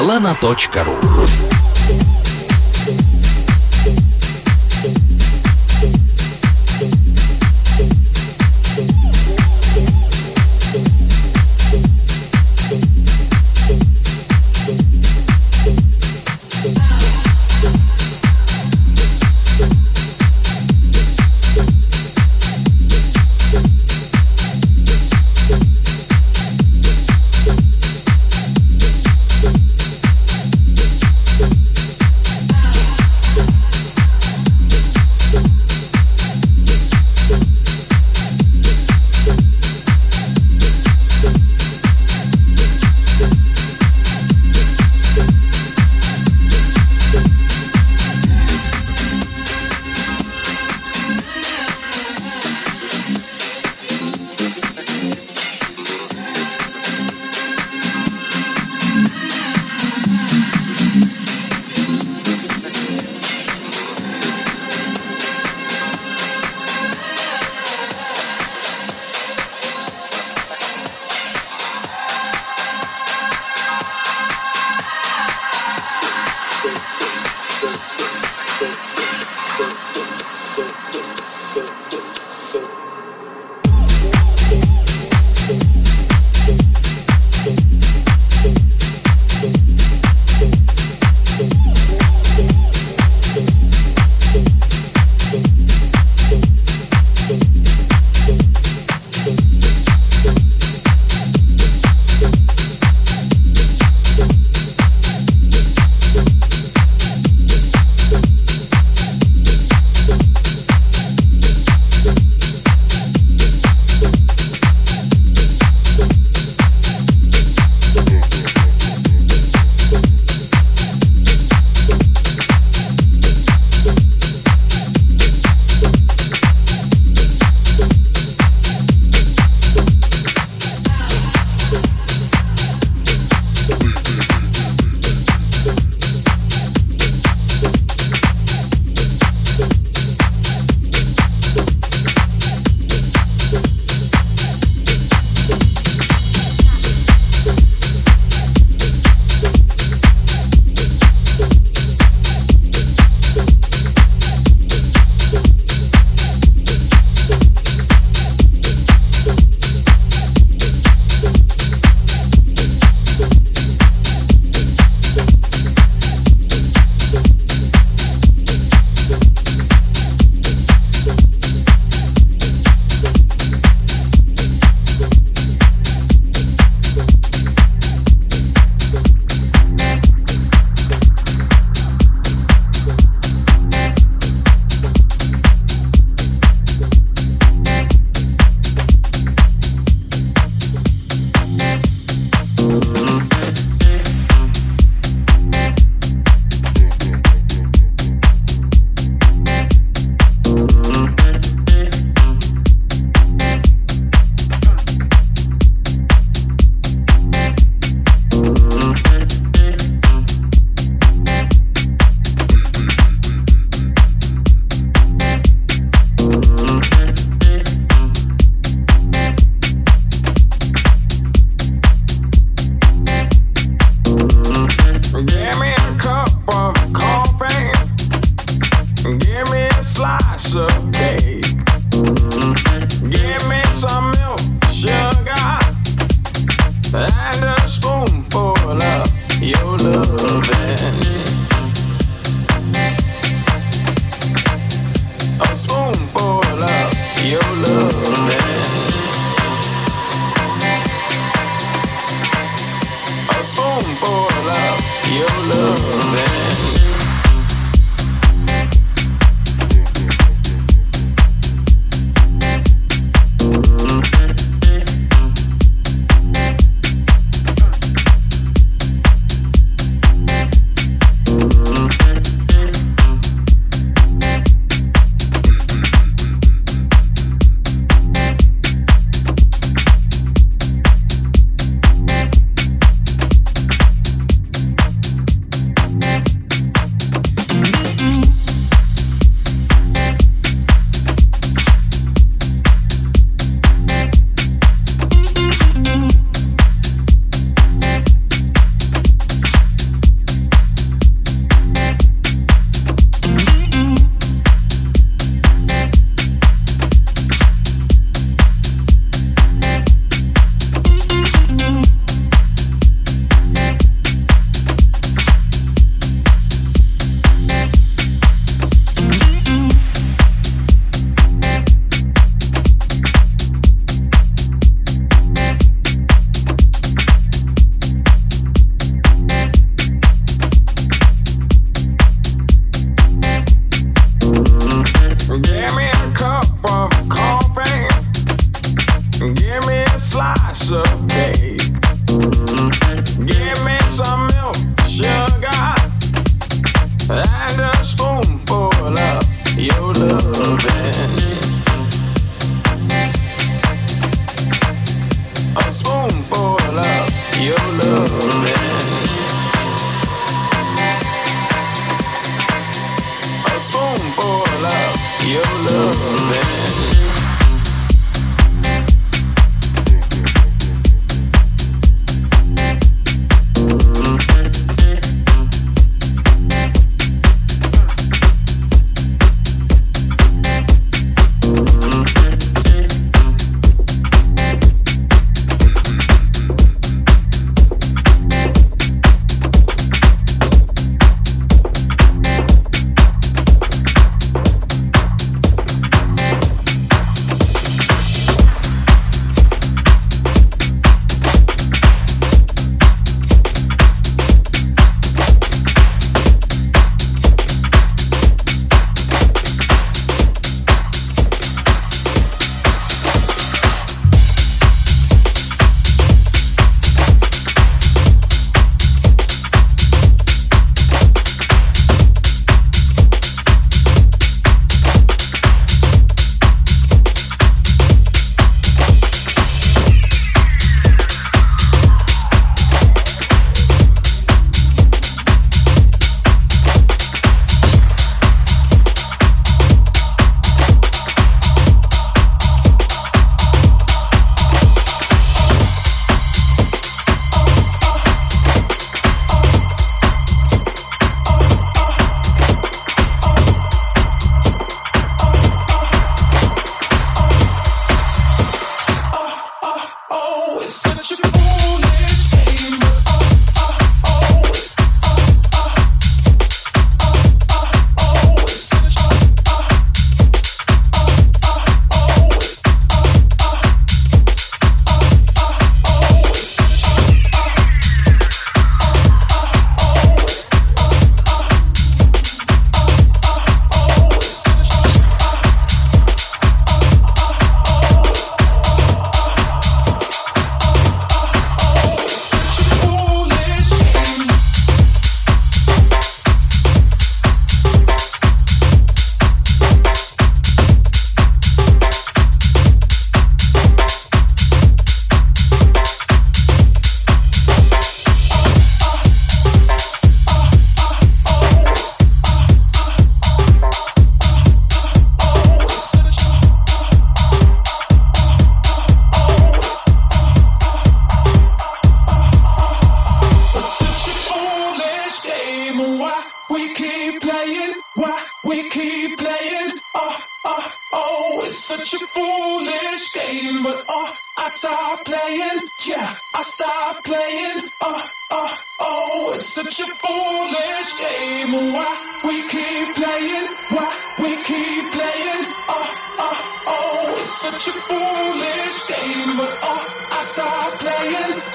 Калана.ру a spoonful of your loving. A spoonful of your loving. A spoonful of your loving.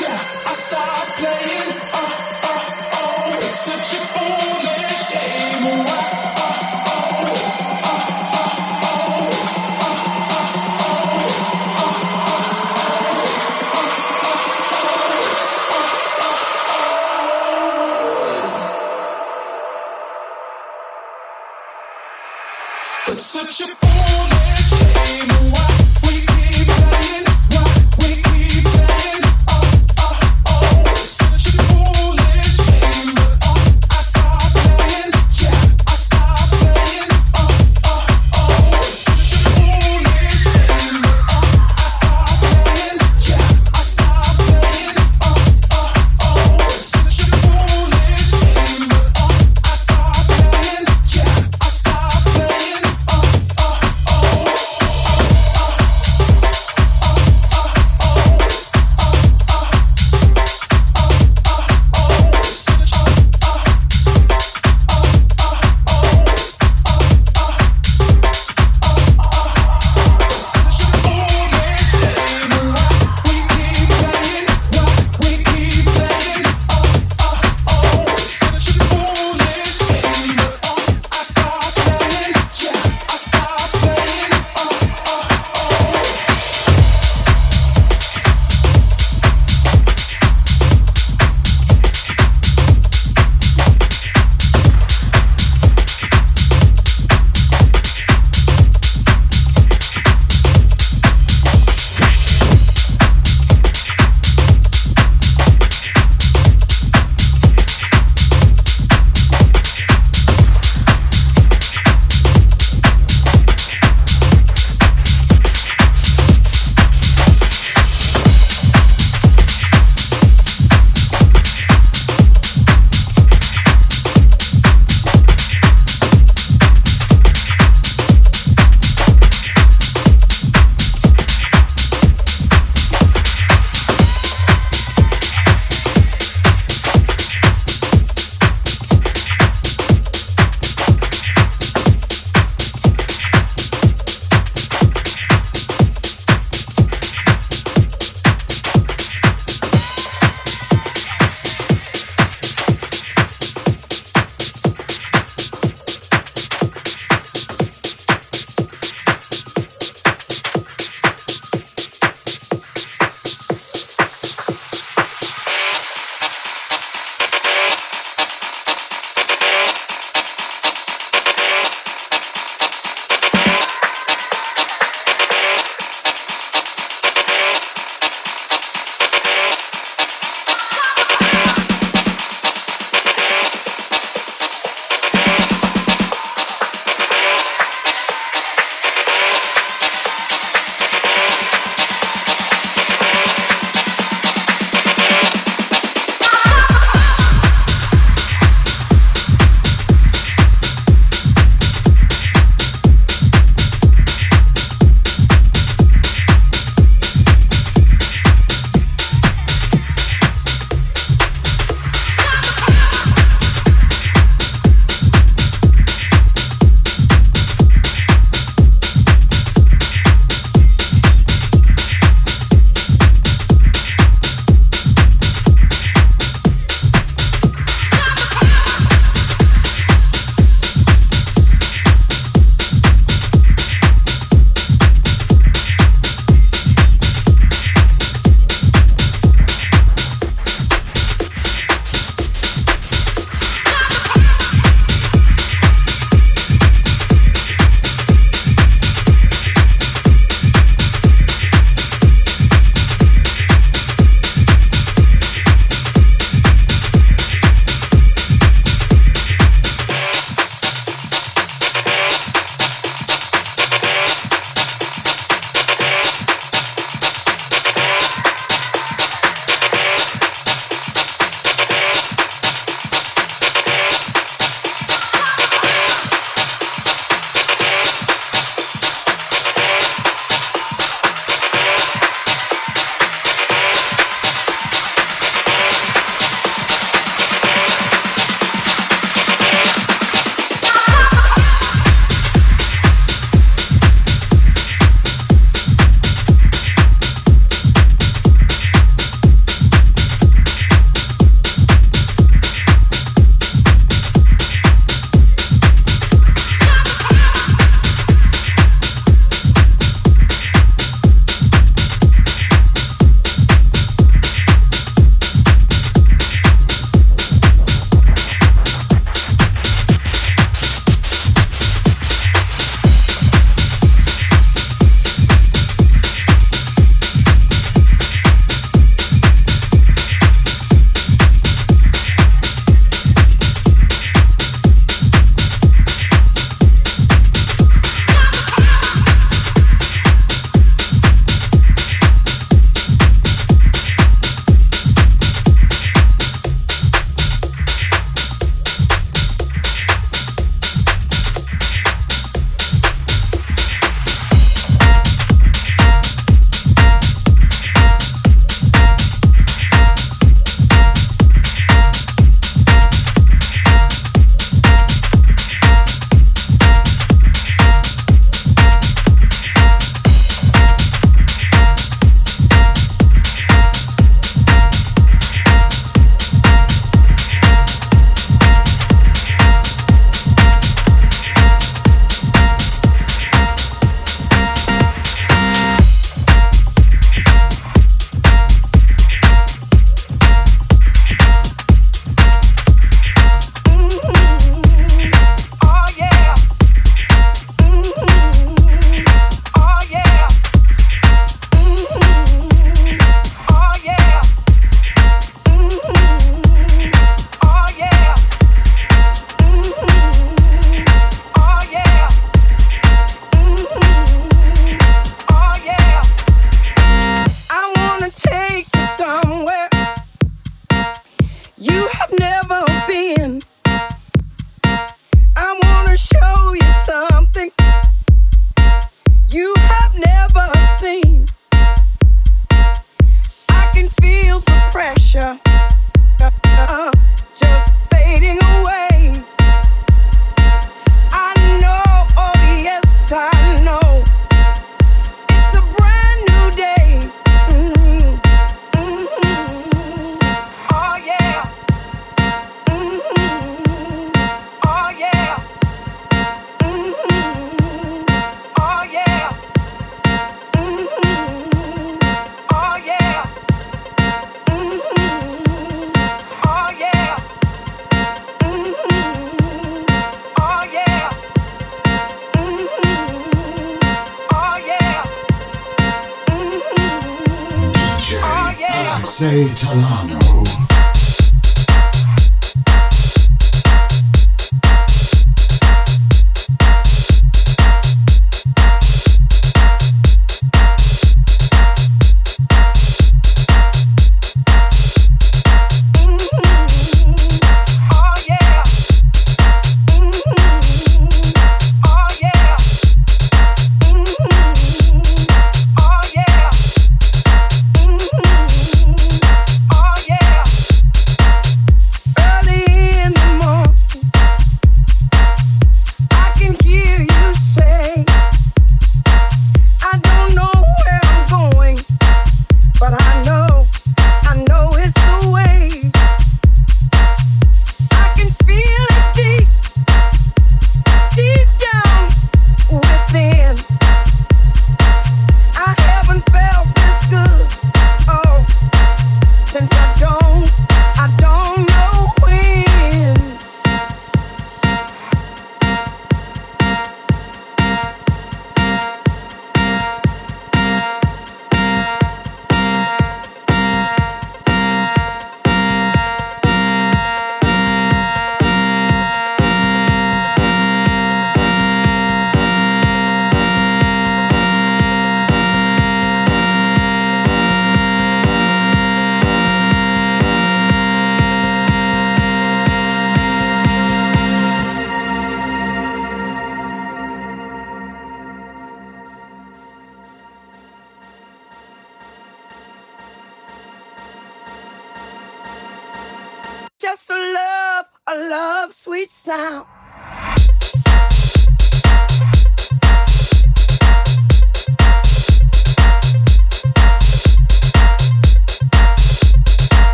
yeah, I start playing. Oh, oh, oh, it's such a fool.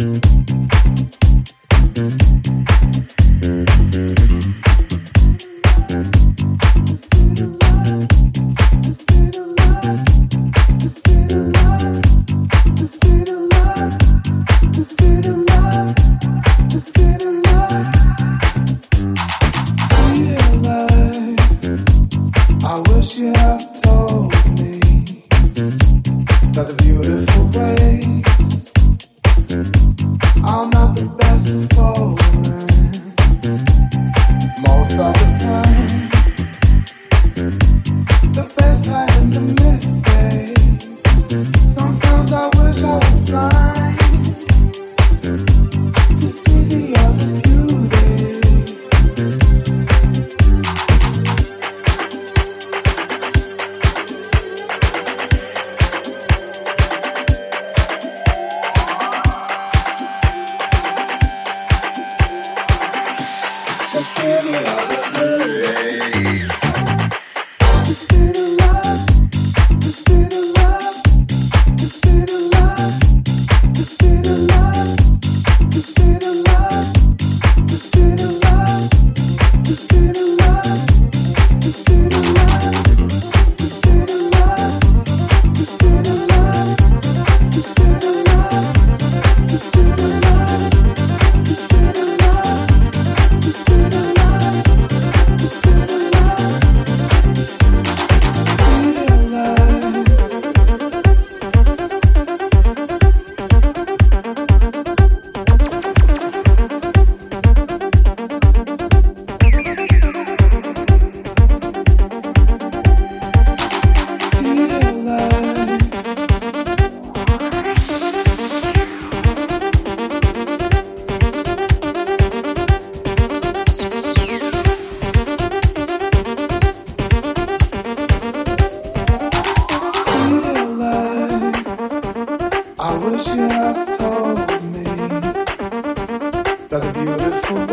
mm-hmm.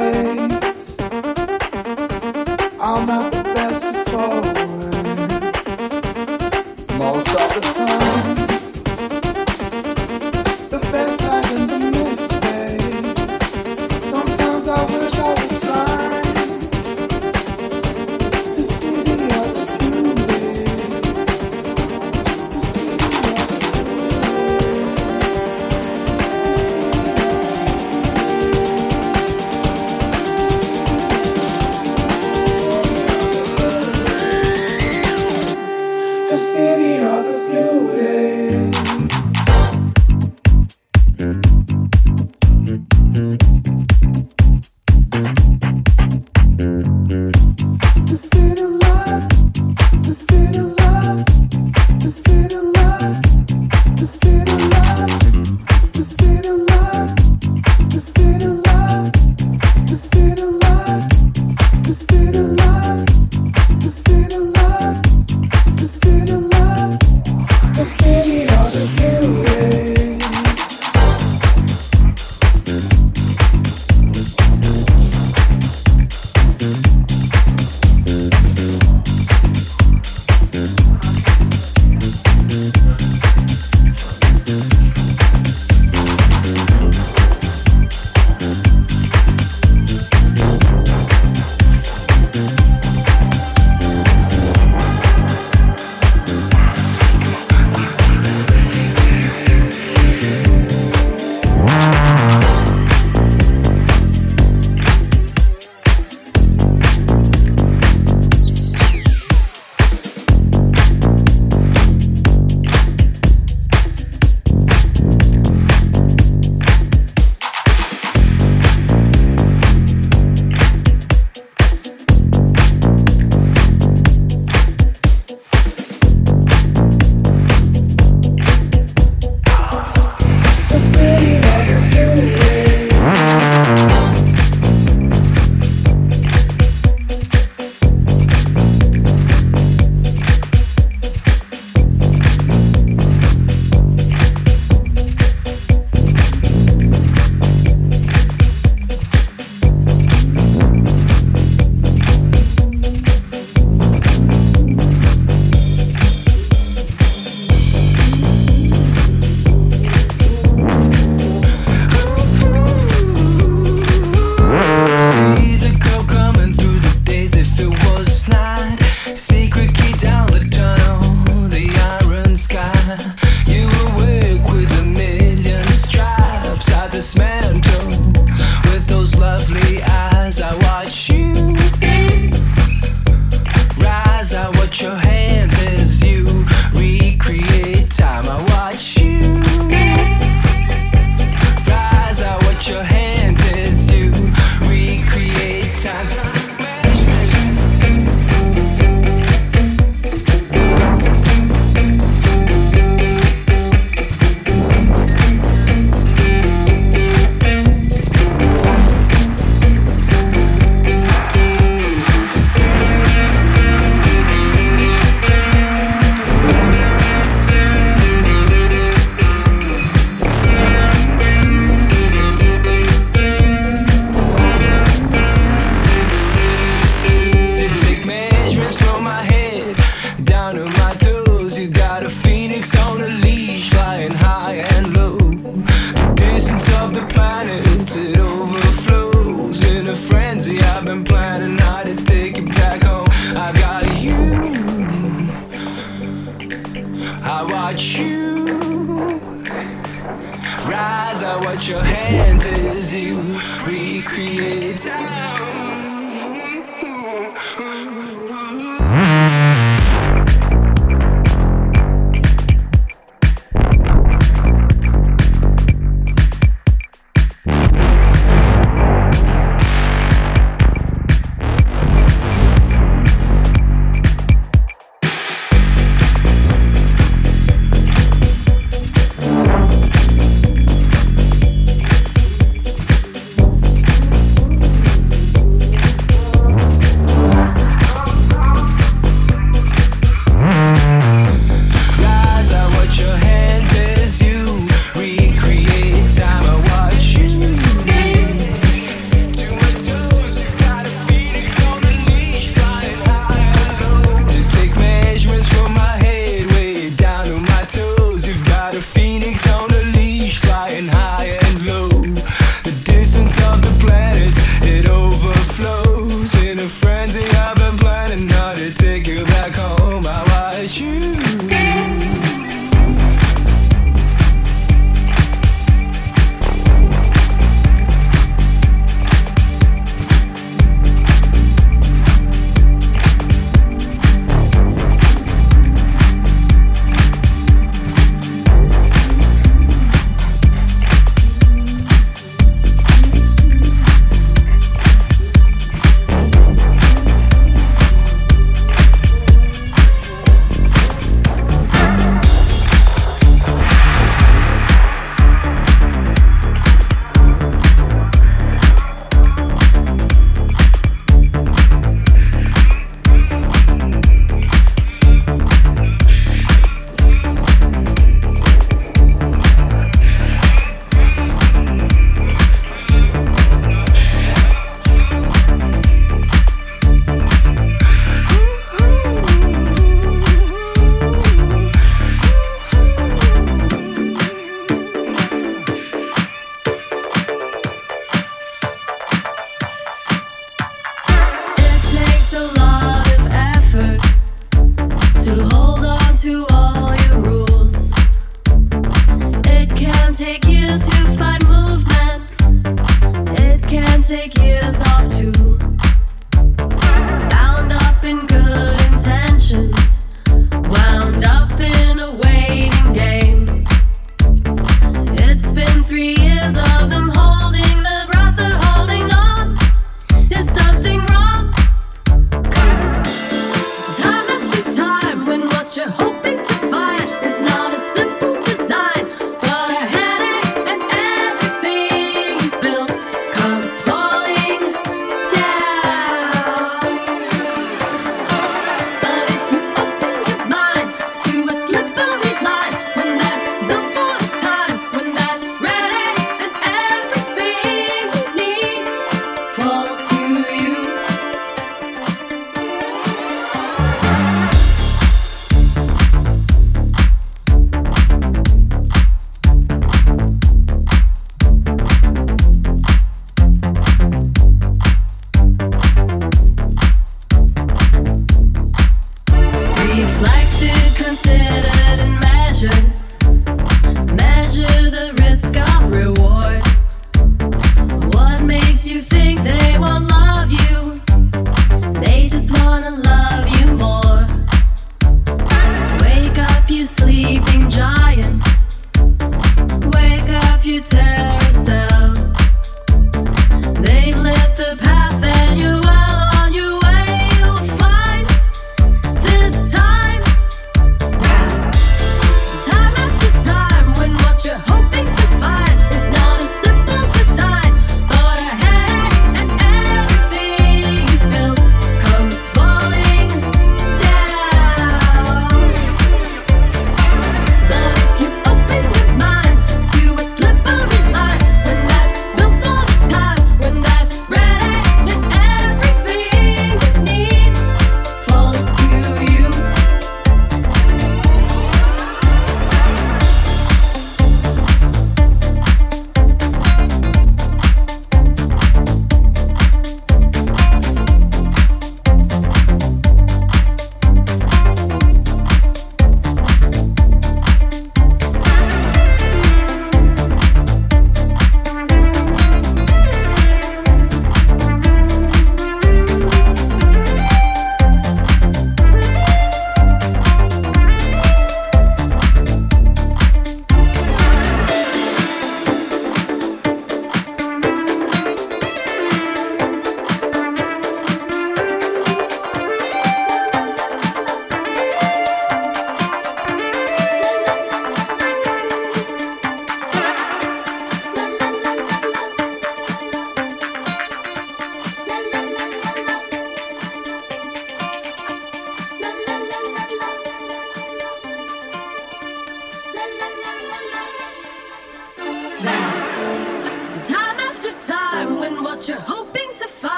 away.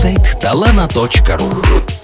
It's like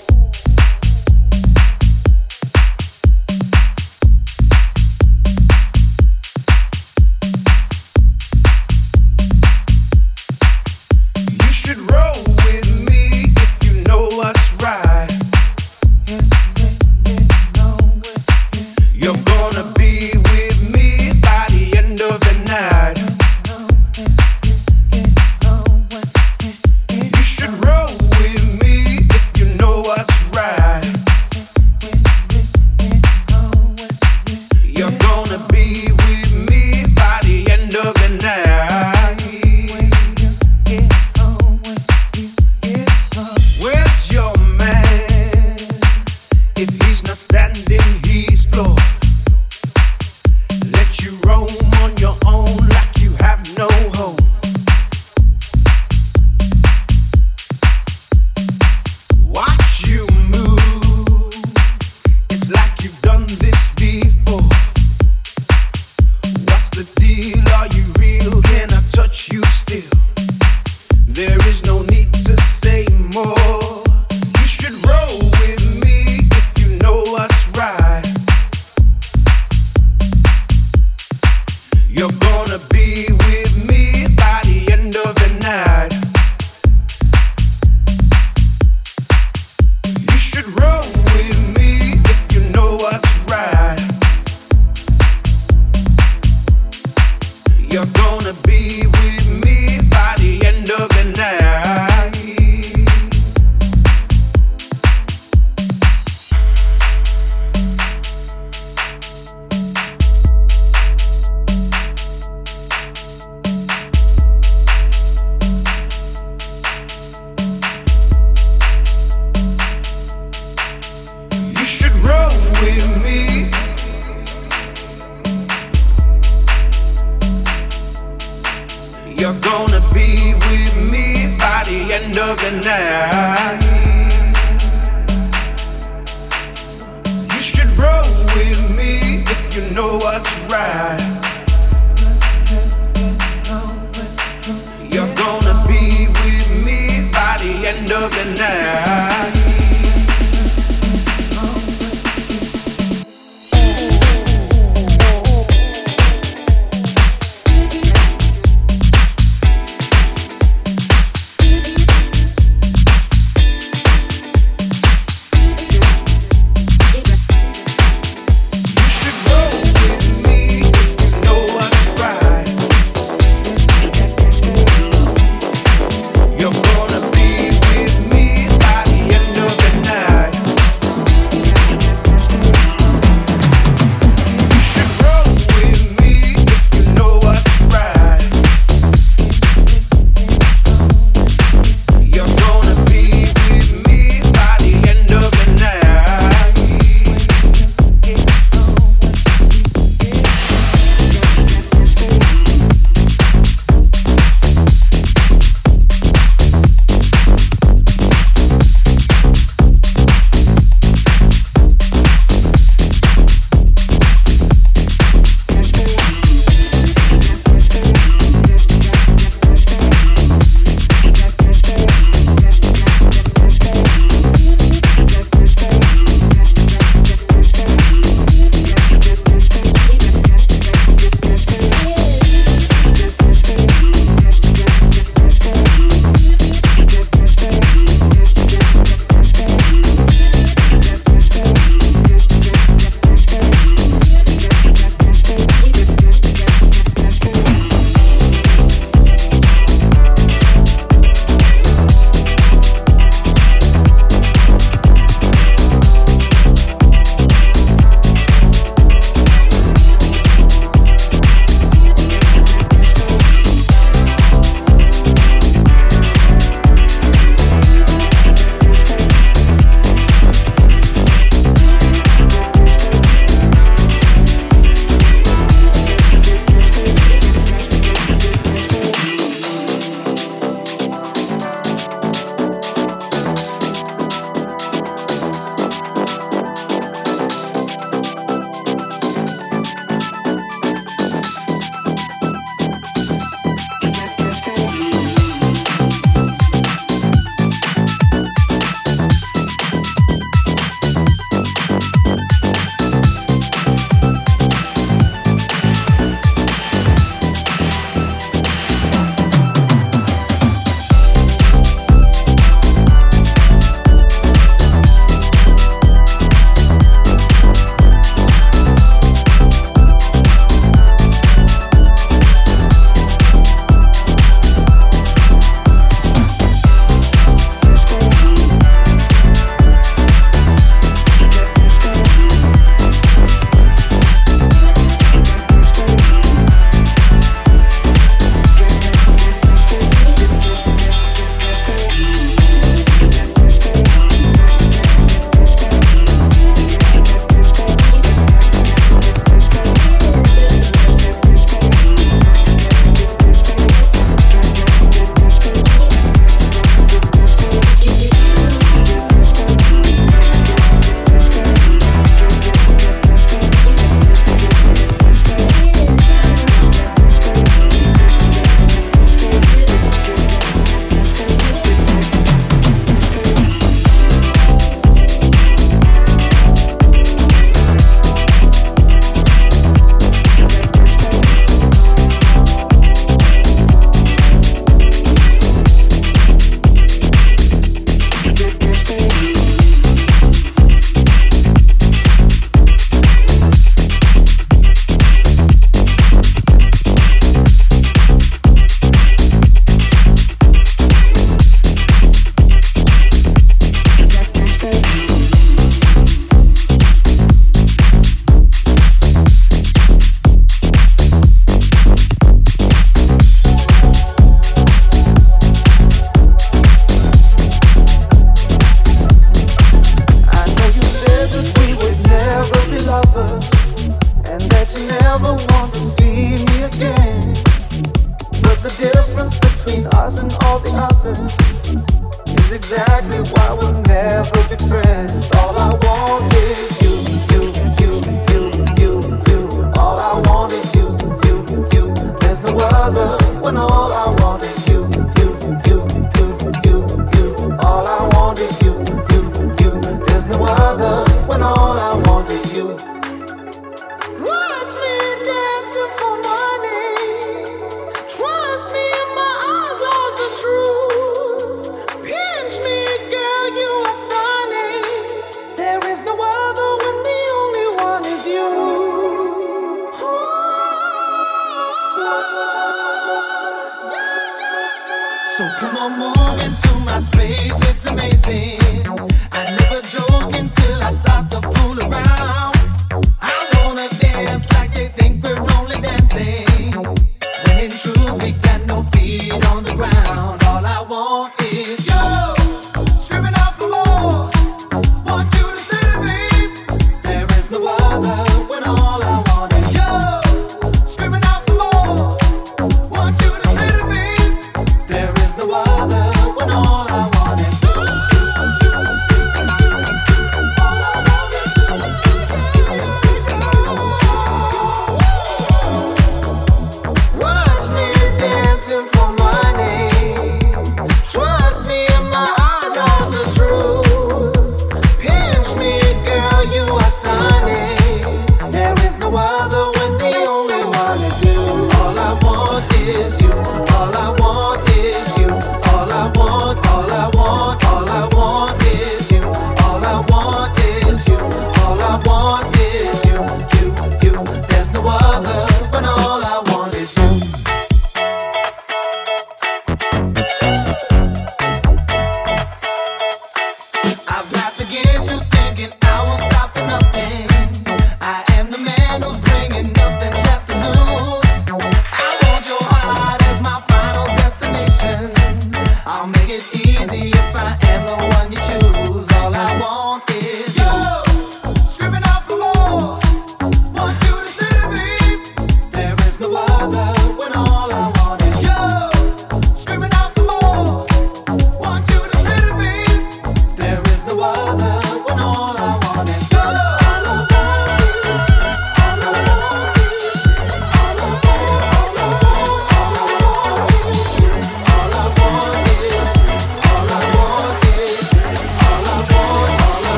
the difference